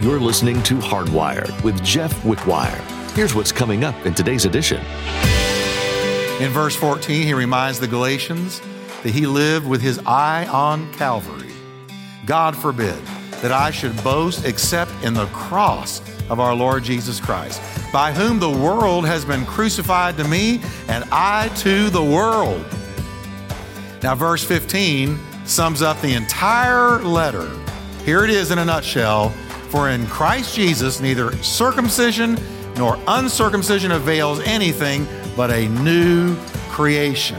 You're listening to Hardwired with Jeff Wickwire. Here's what's coming up in today's edition. In verse 14, he reminds the Galatians that he lived with his eye on Calvary. God forbid that I should boast except in the cross of our Lord Jesus Christ, by whom the world has been crucified to me, and I to the world. Now, verse 15 sums up the entire letter. Here it is in a nutshell For in Christ Jesus, neither circumcision nor uncircumcision avails anything but a new creation.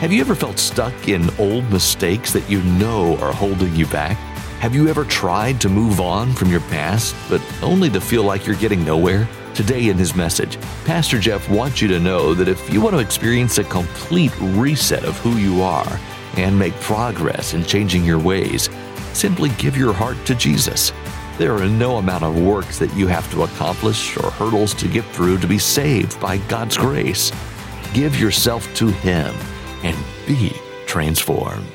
Have you ever felt stuck in old mistakes that you know are holding you back? Have you ever tried to move on from your past, but only to feel like you're getting nowhere? Today, in his message, Pastor Jeff wants you to know that if you want to experience a complete reset of who you are and make progress in changing your ways, simply give your heart to Jesus. There are no amount of works that you have to accomplish or hurdles to get through to be saved by God's grace. Give yourself to Him and be transformed.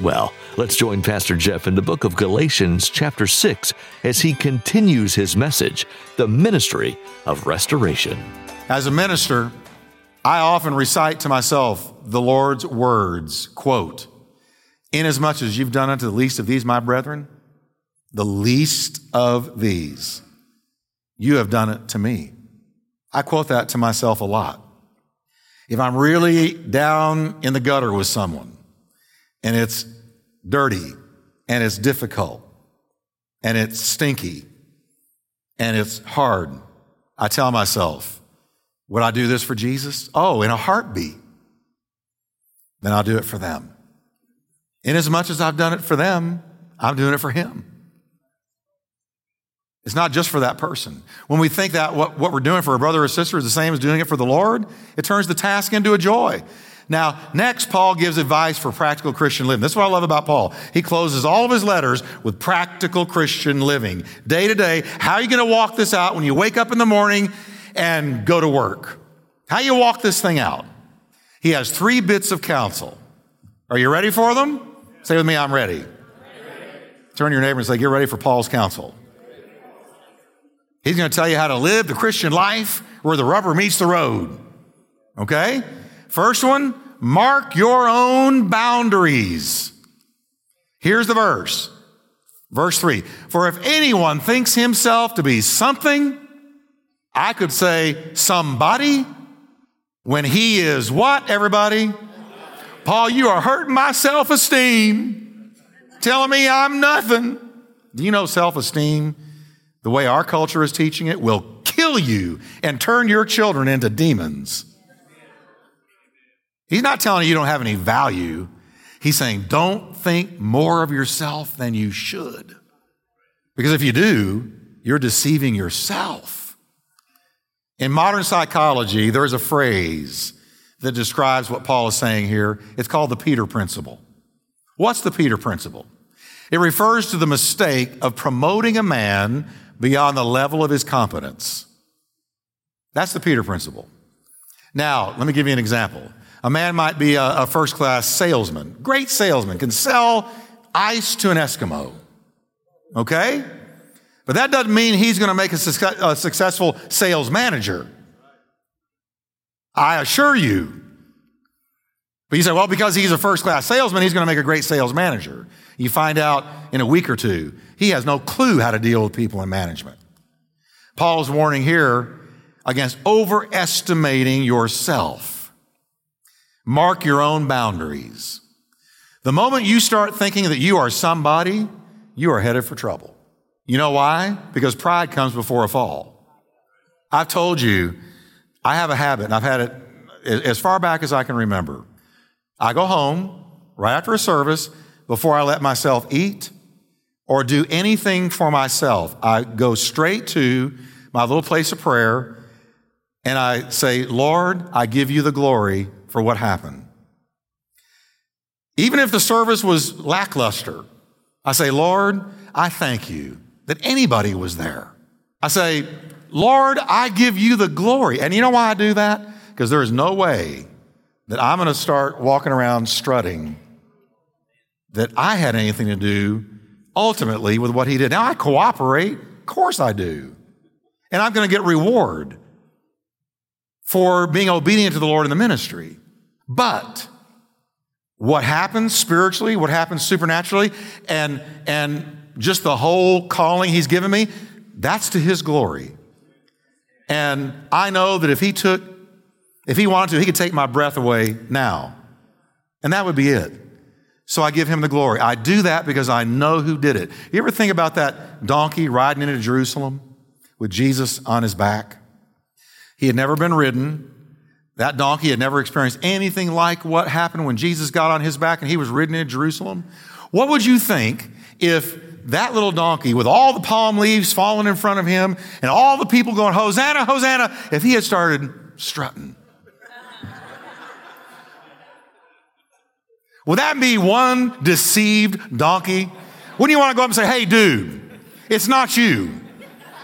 Well, let's join Pastor Jeff in the book of Galatians, chapter 6, as he continues his message, the ministry of restoration. As a minister, I often recite to myself the Lord's words, quote, Inasmuch as you've done unto the least of these, my brethren, the least of these, you have done it to me. I quote that to myself a lot. If I'm really down in the gutter with someone and it's dirty and it's difficult and it's stinky and it's hard, I tell myself, would I do this for Jesus? Oh, in a heartbeat. Then I'll do it for them. Inasmuch as I've done it for them, I'm doing it for Him. It's not just for that person. When we think that what, what we're doing for a brother or sister is the same as doing it for the Lord, it turns the task into a joy. Now, next, Paul gives advice for practical Christian living. This is what I love about Paul. He closes all of his letters with practical Christian living. Day to day, how are you going to walk this out when you wake up in the morning and go to work? How you walk this thing out? He has three bits of counsel. Are you ready for them? Say with me, I'm ready. Turn to your neighbor and say, Get ready for Paul's counsel. He's going to tell you how to live the Christian life where the rubber meets the road. Okay? First one, mark your own boundaries. Here's the verse. Verse three. For if anyone thinks himself to be something, I could say somebody, when he is what, everybody? Paul, you are hurting my self esteem, telling me I'm nothing. Do you know self esteem? the way our culture is teaching it, will kill you and turn your children into demons. He's not telling you you don't have any value. He's saying, don't think more of yourself than you should. Because if you do, you're deceiving yourself. In modern psychology, there's a phrase that describes what Paul is saying here. It's called the Peter Principle. What's the Peter Principle? It refers to the mistake of promoting a man beyond the level of his competence. That's the Peter principle. Now, let me give you an example. A man might be a, a first class salesman, great salesman, can sell ice to an Eskimo. Okay? But that doesn't mean he's going to make a, su- a successful sales manager. I assure you. But you say, well, because he's a first class salesman, he's going to make a great sales manager. You find out in a week or two, he has no clue how to deal with people in management. Paul's warning here against overestimating yourself. Mark your own boundaries. The moment you start thinking that you are somebody, you are headed for trouble. You know why? Because pride comes before a fall. I've told you, I have a habit, and I've had it as far back as I can remember. I go home right after a service before I let myself eat or do anything for myself. I go straight to my little place of prayer and I say, Lord, I give you the glory for what happened. Even if the service was lackluster, I say, Lord, I thank you that anybody was there. I say, Lord, I give you the glory. And you know why I do that? Because there is no way that I'm going to start walking around strutting that I had anything to do ultimately with what he did. Now I cooperate, of course I do. And I'm going to get reward for being obedient to the Lord in the ministry. But what happens spiritually, what happens supernaturally, and, and just the whole calling he's given me, that's to his glory. And I know that if he took, if he wanted to, he could take my breath away now. And that would be it. So I give him the glory. I do that because I know who did it. You ever think about that donkey riding into Jerusalem with Jesus on his back? He had never been ridden. That donkey had never experienced anything like what happened when Jesus got on his back and he was ridden into Jerusalem. What would you think if that little donkey with all the palm leaves falling in front of him and all the people going, Hosanna, Hosanna, if he had started strutting? Would that be one deceived donkey? Wouldn't you want to go up and say, hey, dude, it's not you,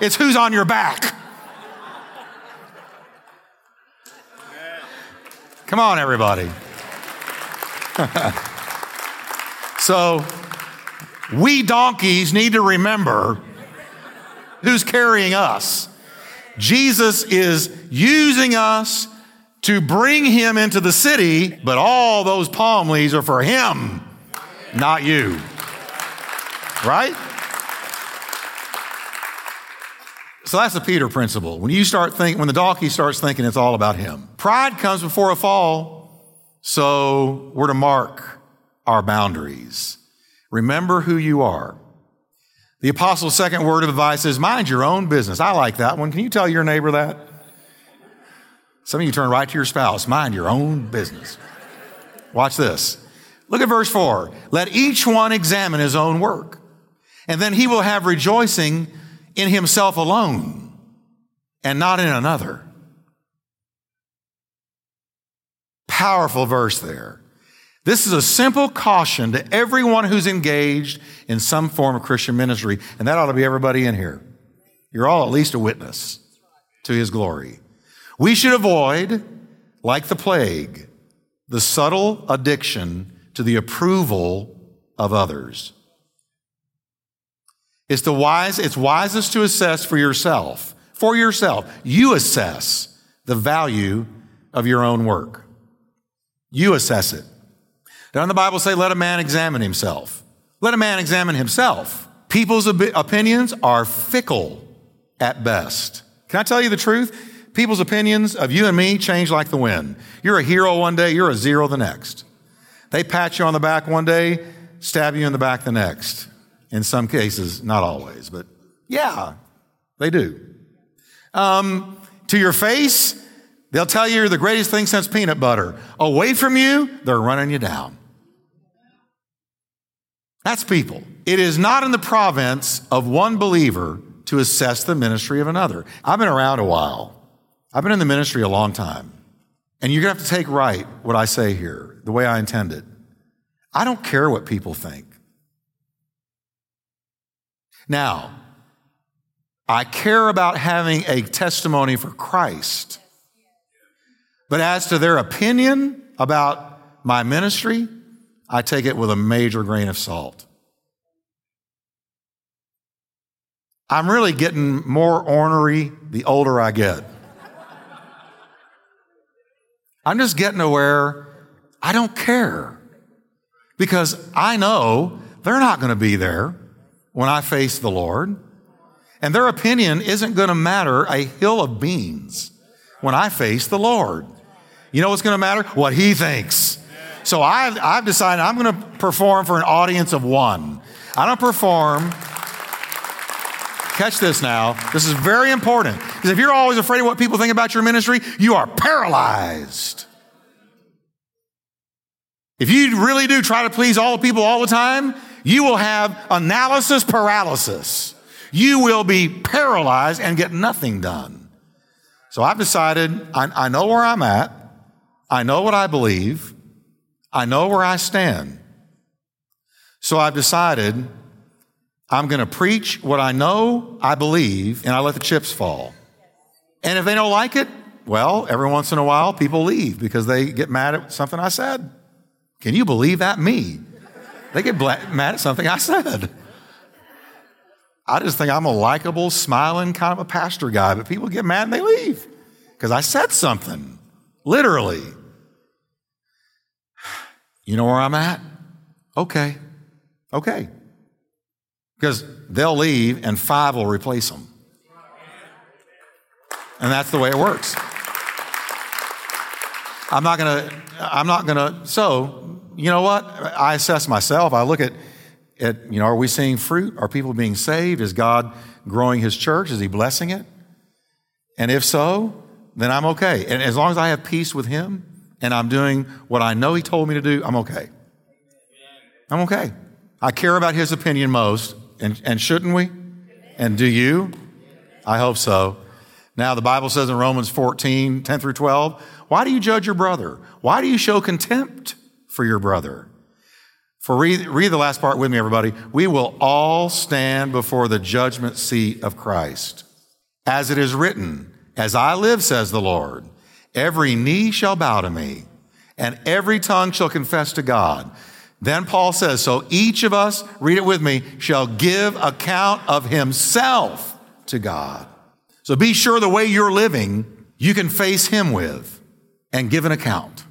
it's who's on your back? Come on, everybody. so, we donkeys need to remember who's carrying us. Jesus is using us to bring him into the city, but all those palm leaves are for him, not you. Right? So that's the Peter principle. When you start thinking, when the donkey starts thinking it's all about him, pride comes before a fall. So we're to mark our boundaries. Remember who you are. The apostle's second word of advice is mind your own business. I like that one. Can you tell your neighbor that? Some of you turn right to your spouse. Mind your own business. Watch this. Look at verse four. Let each one examine his own work, and then he will have rejoicing in himself alone and not in another. Powerful verse there. This is a simple caution to everyone who's engaged in some form of Christian ministry, and that ought to be everybody in here. You're all at least a witness to his glory. We should avoid, like the plague, the subtle addiction to the approval of others. It's the wise, it's wisest to assess for yourself. For yourself. You assess the value of your own work. You assess it. Doesn't the Bible say, let a man examine himself? Let a man examine himself. People's opinions are fickle at best. Can I tell you the truth? People's opinions of you and me change like the wind. You're a hero one day, you're a zero the next. They pat you on the back one day, stab you in the back the next. In some cases, not always, but yeah, they do. Um, to your face, they'll tell you you're the greatest thing since peanut butter. Away from you, they're running you down. That's people. It is not in the province of one believer to assess the ministry of another. I've been around a while. I've been in the ministry a long time. And you're going to have to take right what I say here, the way I intend it. I don't care what people think. Now, I care about having a testimony for Christ. But as to their opinion about my ministry, I take it with a major grain of salt. I'm really getting more ornery the older I get. I'm just getting aware I don't care because I know they're not going to be there when I face the Lord. And their opinion isn't going to matter a hill of beans when I face the Lord. You know what's going to matter? What He thinks. So I've, I've decided I'm going to perform for an audience of one. I don't perform. Catch this now. This is very important. Because if you're always afraid of what people think about your ministry, you are paralyzed. If you really do try to please all the people all the time, you will have analysis paralysis. You will be paralyzed and get nothing done. So I've decided I, I know where I'm at. I know what I believe. I know where I stand. So I've decided I'm going to preach what I know I believe and I let the chips fall. And if they don't like it, well, every once in a while people leave because they get mad at something I said. Can you believe that? Me. They get mad at something I said. I just think I'm a likable, smiling kind of a pastor guy, but people get mad and they leave because I said something, literally. You know where I'm at? Okay. Okay. Because they'll leave and five will replace them. And that's the way it works. I'm not gonna, I'm not gonna, so, you know what? I assess myself. I look at, at, you know, are we seeing fruit? Are people being saved? Is God growing his church? Is he blessing it? And if so, then I'm okay. And as long as I have peace with him and I'm doing what I know he told me to do, I'm okay. I'm okay. I care about his opinion most, and, and shouldn't we? And do you? I hope so. Now, the Bible says in Romans 14, 10 through 12, why do you judge your brother? Why do you show contempt for your brother? For read, read the last part with me, everybody. We will all stand before the judgment seat of Christ. As it is written, As I live, says the Lord, every knee shall bow to me, and every tongue shall confess to God. Then Paul says, So each of us, read it with me, shall give account of himself to God. So be sure the way you're living, you can face him with and give an account.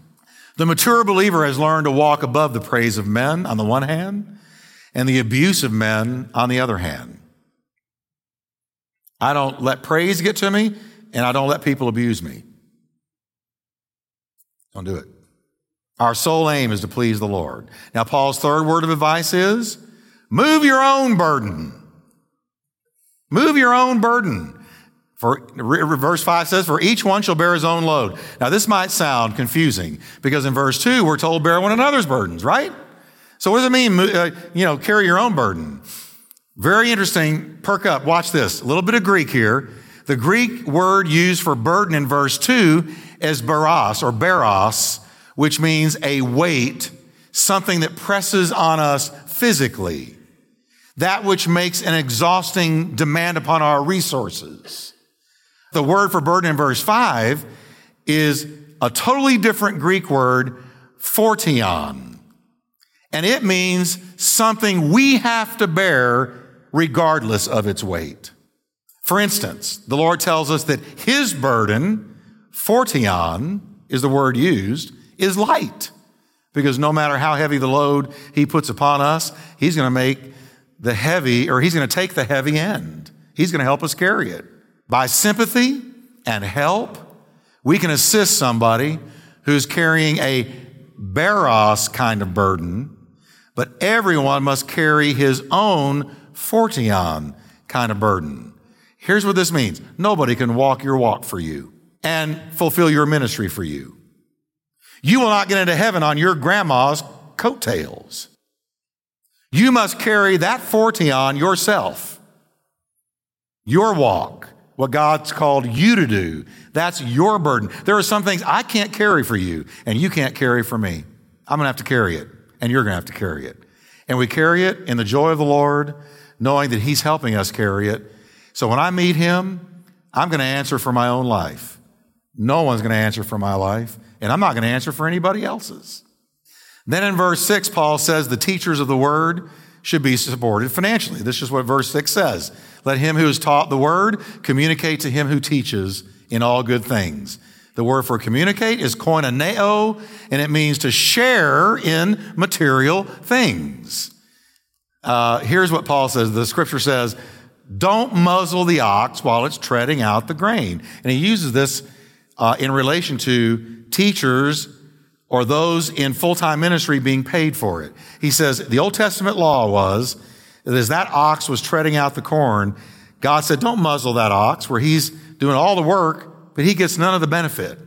The mature believer has learned to walk above the praise of men on the one hand and the abuse of men on the other hand. I don't let praise get to me and I don't let people abuse me. Don't do it. Our sole aim is to please the Lord. Now, Paul's third word of advice is move your own burden. Move your own burden. For verse 5 says, For each one shall bear his own load. Now, this might sound confusing because in verse 2, we're told bear one another's burdens, right? So, what does it mean, uh, you know, carry your own burden? Very interesting. Perk up. Watch this. A little bit of Greek here. The Greek word used for burden in verse 2 is baros or baros, which means a weight, something that presses on us physically. That which makes an exhausting demand upon our resources. The word for burden in verse 5 is a totally different Greek word, phortion. And it means something we have to bear regardless of its weight. For instance, the Lord tells us that his burden, phortion is the word used, is light. Because no matter how heavy the load he puts upon us, he's going to make the heavy, or he's going to take the heavy end. He's going to help us carry it. By sympathy and help, we can assist somebody who's carrying a baros kind of burden, but everyone must carry his own phortion kind of burden. Here's what this means. Nobody can walk your walk for you and fulfill your ministry for you. You will not get into heaven on your grandma's coattails. You must carry that phortion yourself. Your walk what God's called you to do. That's your burden. There are some things I can't carry for you, and you can't carry for me. I'm going to have to carry it, and you're going to have to carry it. And we carry it in the joy of the Lord, knowing that He's helping us carry it. So when I meet Him, I'm going to answer for my own life. No one's going to answer for my life, and I'm not going to answer for anybody else's. Then in verse 6, Paul says the teachers of the word should be supported financially. This is what verse 6 says. Let him who is taught the word communicate to him who teaches in all good things. The word for communicate is koinoneo, and it means to share in material things. Uh, here's what Paul says. The scripture says, don't muzzle the ox while it's treading out the grain. And he uses this uh, in relation to teachers or those in full-time ministry being paid for it. He says the Old Testament law was that as that ox was treading out the corn, God said, don't muzzle that ox where he's doing all the work, but he gets none of the benefit.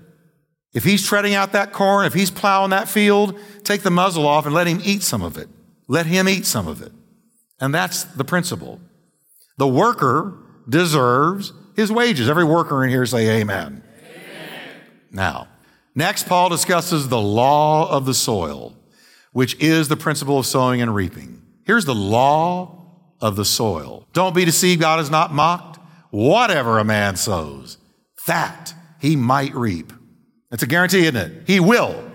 If he's treading out that corn, if he's plowing that field, take the muzzle off and let him eat some of it. Let him eat some of it. And that's the principle. The worker deserves his wages. Every worker in here say amen. amen. Now, Next, Paul discusses the law of the soil, which is the principle of sowing and reaping. Here's the law of the soil. Don't be deceived, God is not mocked. Whatever a man sows, that he might reap. That's a guarantee, isn't it? He will.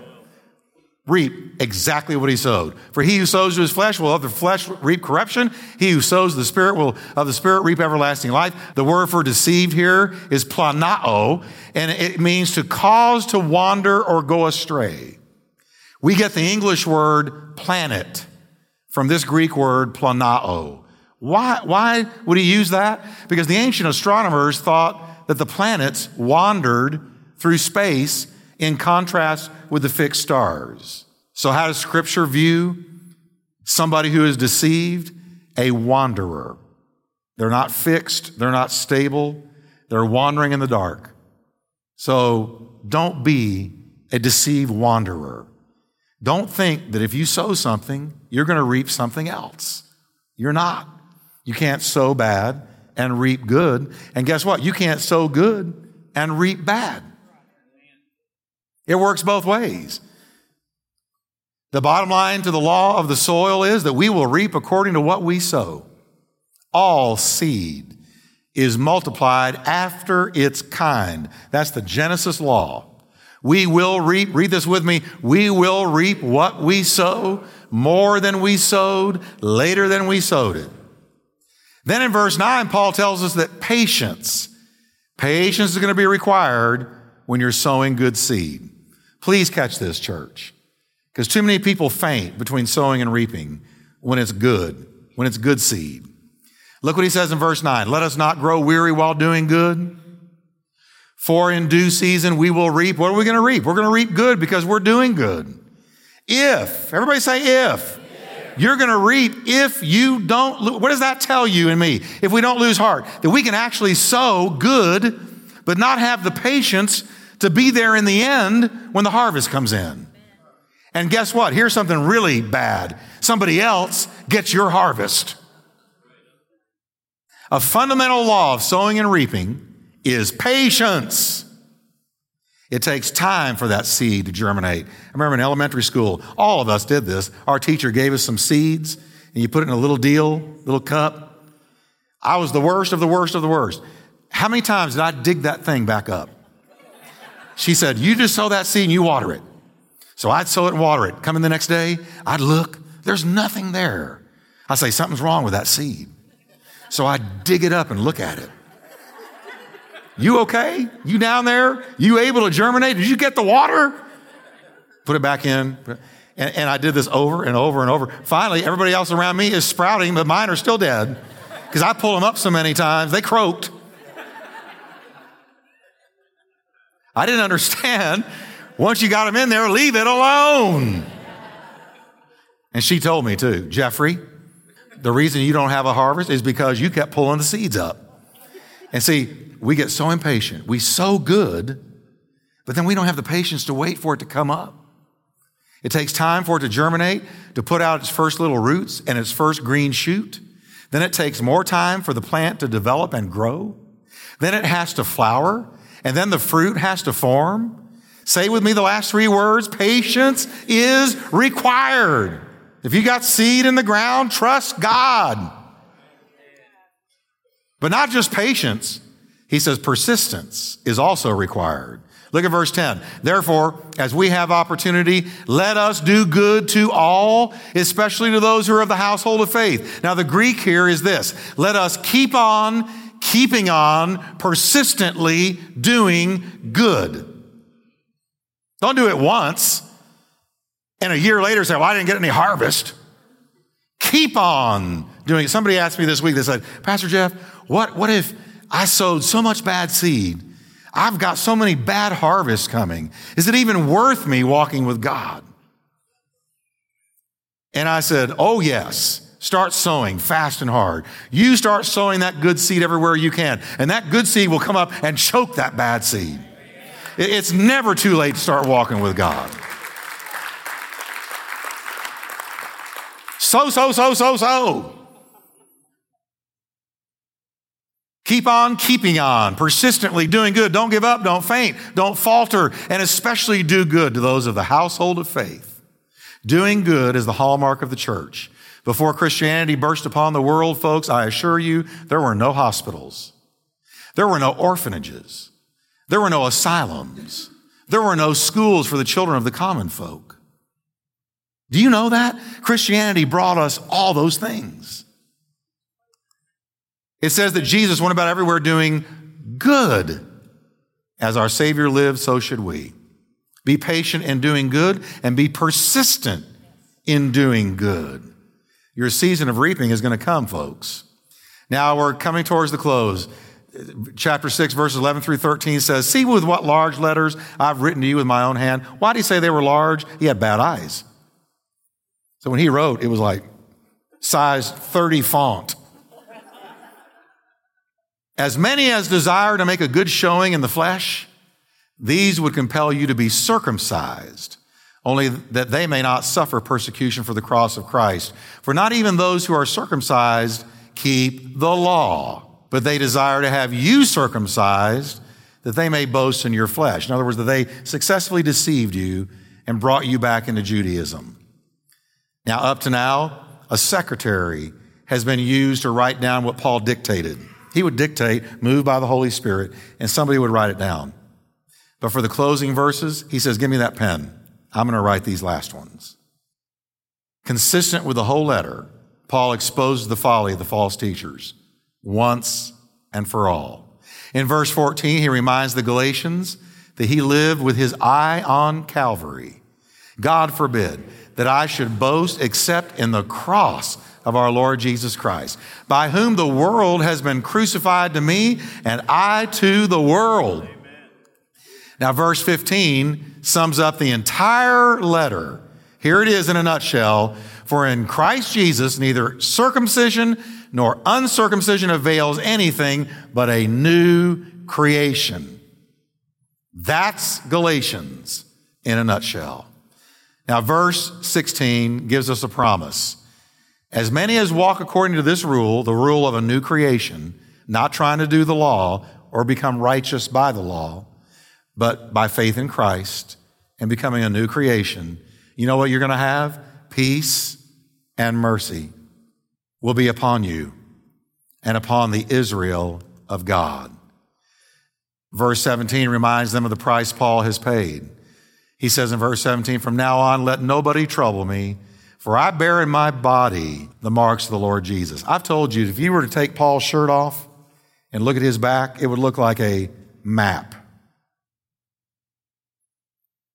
Reap exactly what he sowed. For he who sows to his flesh will of the flesh reap corruption. He who sows the spirit will of the spirit reap everlasting life. The word for deceived here is planao, and it means to cause to wander or go astray. We get the English word planet from this Greek word planao. Why, why would he use that? Because the ancient astronomers thought that the planets wandered through space in contrast with the fixed stars. So, how does Scripture view somebody who is deceived? A wanderer. They're not fixed, they're not stable, they're wandering in the dark. So, don't be a deceived wanderer. Don't think that if you sow something, you're going to reap something else. You're not. You can't sow bad and reap good. And guess what? You can't sow good and reap bad. It works both ways. The bottom line to the law of the soil is that we will reap according to what we sow. All seed is multiplied after its kind. That's the Genesis law. We will reap, read this with me, we will reap what we sow, more than we sowed, later than we sowed it. Then in verse 9, Paul tells us that patience, patience is going to be required when you're sowing good seed. Please catch this, church, because too many people faint between sowing and reaping when it's good, when it's good seed. Look what he says in verse 9 Let us not grow weary while doing good. For in due season we will reap. What are we going to reap? We're going to reap good because we're doing good. If, everybody say if. You're going to reap if you don't, what does that tell you and me? If we don't lose heart, that we can actually sow good, but not have the patience to be there in the end when the harvest comes in. And guess what? Here's something really bad. Somebody else gets your harvest. A fundamental law of sowing and reaping is patience. It takes time for that seed to germinate. I remember in elementary school, all of us did this. Our teacher gave us some seeds, and you put it in a little deal, little cup. I was the worst of the worst of the worst. How many times did I dig that thing back up? She said, You just sow that seed and you water it. So I'd sow it and water it. Come in the next day, I'd look, there's nothing there. I say, Something's wrong with that seed. So I dig it up and look at it. You okay? You down there? You able to germinate? Did you get the water? Put it back in. And, and I did this over and over and over. Finally, everybody else around me is sprouting, but mine are still dead because I pulled them up so many times, they croaked. I didn't understand. Once you got them in there, leave it alone. And she told me too, Jeffrey, the reason you don't have a harvest is because you kept pulling the seeds up. And see, we get so impatient. We so good, but then we don't have the patience to wait for it to come up. It takes time for it to germinate, to put out its first little roots and its first green shoot. Then it takes more time for the plant to develop and grow. Then it has to flower and then the fruit has to form. Say with me the last three words patience is required. If you got seed in the ground, trust God. But not just patience, he says persistence is also required. Look at verse 10. Therefore, as we have opportunity, let us do good to all, especially to those who are of the household of faith. Now, the Greek here is this let us keep on keeping on, persistently doing good. Don't do it once and a year later say, Well, I didn't get any harvest. Keep on doing it. Somebody asked me this week, they said, Pastor Jeff, what, what if I sowed so much bad seed? I've got so many bad harvests coming. Is it even worth me walking with God? And I said, Oh, yes. Start sowing fast and hard. You start sowing that good seed everywhere you can, and that good seed will come up and choke that bad seed. It's never too late to start walking with God. So, so, so, so, so. Keep on keeping on, persistently doing good. Don't give up, don't faint, don't falter, and especially do good to those of the household of faith. Doing good is the hallmark of the church. Before Christianity burst upon the world, folks, I assure you, there were no hospitals. There were no orphanages. There were no asylums. There were no schools for the children of the common folk. Do you know that? Christianity brought us all those things. It says that Jesus went about everywhere doing good. As our Savior lived, so should we. Be patient in doing good and be persistent in doing good. Your season of reaping is going to come, folks. Now we're coming towards the close. Chapter 6, verses 11 through 13 says, See with what large letters I've written to you with my own hand. Why do you say they were large? He had bad eyes. So when he wrote, it was like size 30 font. As many as desire to make a good showing in the flesh, these would compel you to be circumcised, only that they may not suffer persecution for the cross of Christ. For not even those who are circumcised keep the law, but they desire to have you circumcised, that they may boast in your flesh. In other words, that they successfully deceived you and brought you back into Judaism. Now, up to now, a secretary has been used to write down what Paul dictated. He would dictate, moved by the Holy Spirit, and somebody would write it down. But for the closing verses, he says, Give me that pen. I'm going to write these last ones. Consistent with the whole letter, Paul exposes the folly of the false teachers once and for all. In verse 14, he reminds the Galatians that he lived with his eye on Calvary. God forbid that I should boast except in the cross of our Lord Jesus Christ, by whom the world has been crucified to me, and I to the world. Now, verse 15 sums up the entire letter. Here it is in a nutshell. For in Christ Jesus, neither circumcision nor uncircumcision avails anything but a new creation. That's Galatians in a nutshell. Now, verse 16 gives us a promise. As many as walk according to this rule, the rule of a new creation, not trying to do the law or become righteous by the law, but by faith in Christ and becoming a new creation, you know what you're going to have? Peace and mercy will be upon you and upon the Israel of God. Verse 17 reminds them of the price Paul has paid. He says in verse 17, From now on, let nobody trouble me for I bear in my body the marks of the Lord Jesus. I've told you, if you were to take Paul's shirt off and look at his back, it would look like a map.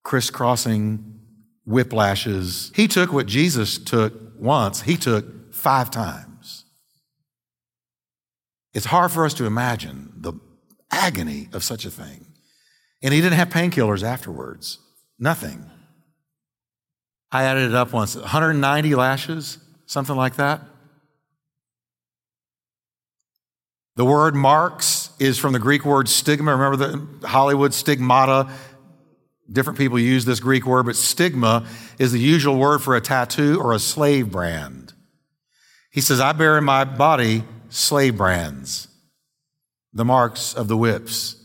Crisscrossing whiplashes. He took what Jesus took once, he took five times. It's hard for us to imagine the agony of such a thing. And he didn't have painkillers afterwards. Nothing. I added it up once 190 lashes, something like that. The word marks is from the Greek word stigma. Remember the Hollywood stigmata? Different people use this Greek word, but stigma is the usual word for a tattoo or a slave brand. He says, I bear in my body slave brands, the marks of the whips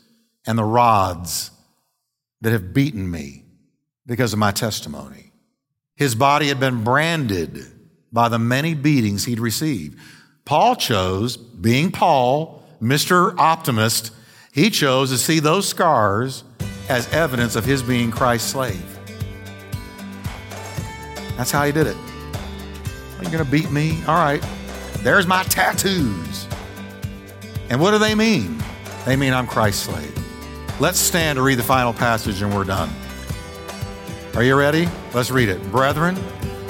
and the rods that have beaten me because of my testimony. His body had been branded by the many beatings he'd received. Paul chose, being Paul, Mr. Optimist, he chose to see those scars as evidence of his being Christ's slave. That's how he did it. Are you going to beat me? All right. There's my tattoos. And what do they mean? They mean I'm Christ's slave. Let's stand to read the final passage and we're done. Are you ready? Let's read it. Brethren,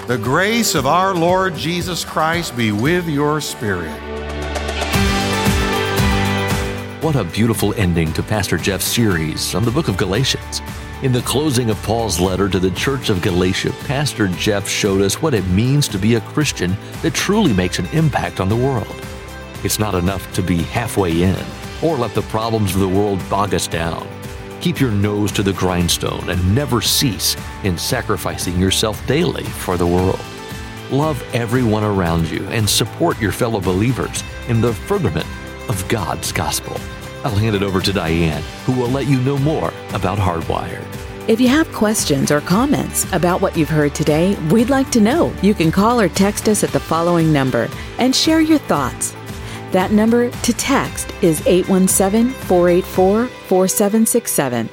the grace of our Lord Jesus Christ be with your spirit. What a beautiful ending to Pastor Jeff's series on the book of Galatians. In the closing of Paul's letter to the church of Galatia, Pastor Jeff showed us what it means to be a Christian that truly makes an impact on the world. It's not enough to be halfway in or let the problems of the world bog us down. Keep your nose to the grindstone and never cease in sacrificing yourself daily for the world. Love everyone around you and support your fellow believers in the furtherment of God's gospel. I'll hand it over to Diane, who will let you know more about Hardwired. If you have questions or comments about what you've heard today, we'd like to know. You can call or text us at the following number and share your thoughts. That number to text is 817 484 4767.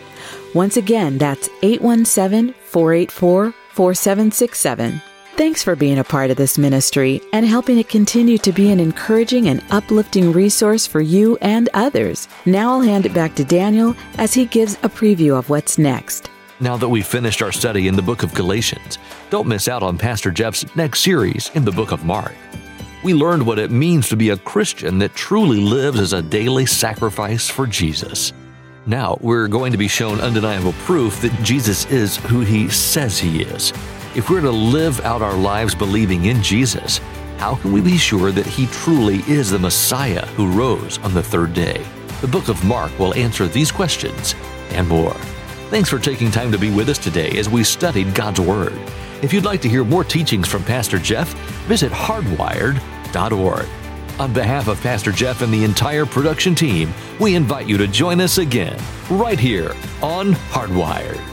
Once again, that's 817 484 4767. Thanks for being a part of this ministry and helping it continue to be an encouraging and uplifting resource for you and others. Now I'll hand it back to Daniel as he gives a preview of what's next. Now that we've finished our study in the book of Galatians, don't miss out on Pastor Jeff's next series in the book of Mark. We learned what it means to be a Christian that truly lives as a daily sacrifice for Jesus. Now, we're going to be shown undeniable proof that Jesus is who he says he is. If we're to live out our lives believing in Jesus, how can we be sure that he truly is the Messiah who rose on the third day? The book of Mark will answer these questions and more. Thanks for taking time to be with us today as we studied God's Word. If you'd like to hear more teachings from Pastor Jeff, visit hardwired.org. On behalf of Pastor Jeff and the entire production team, we invite you to join us again right here on Hardwired.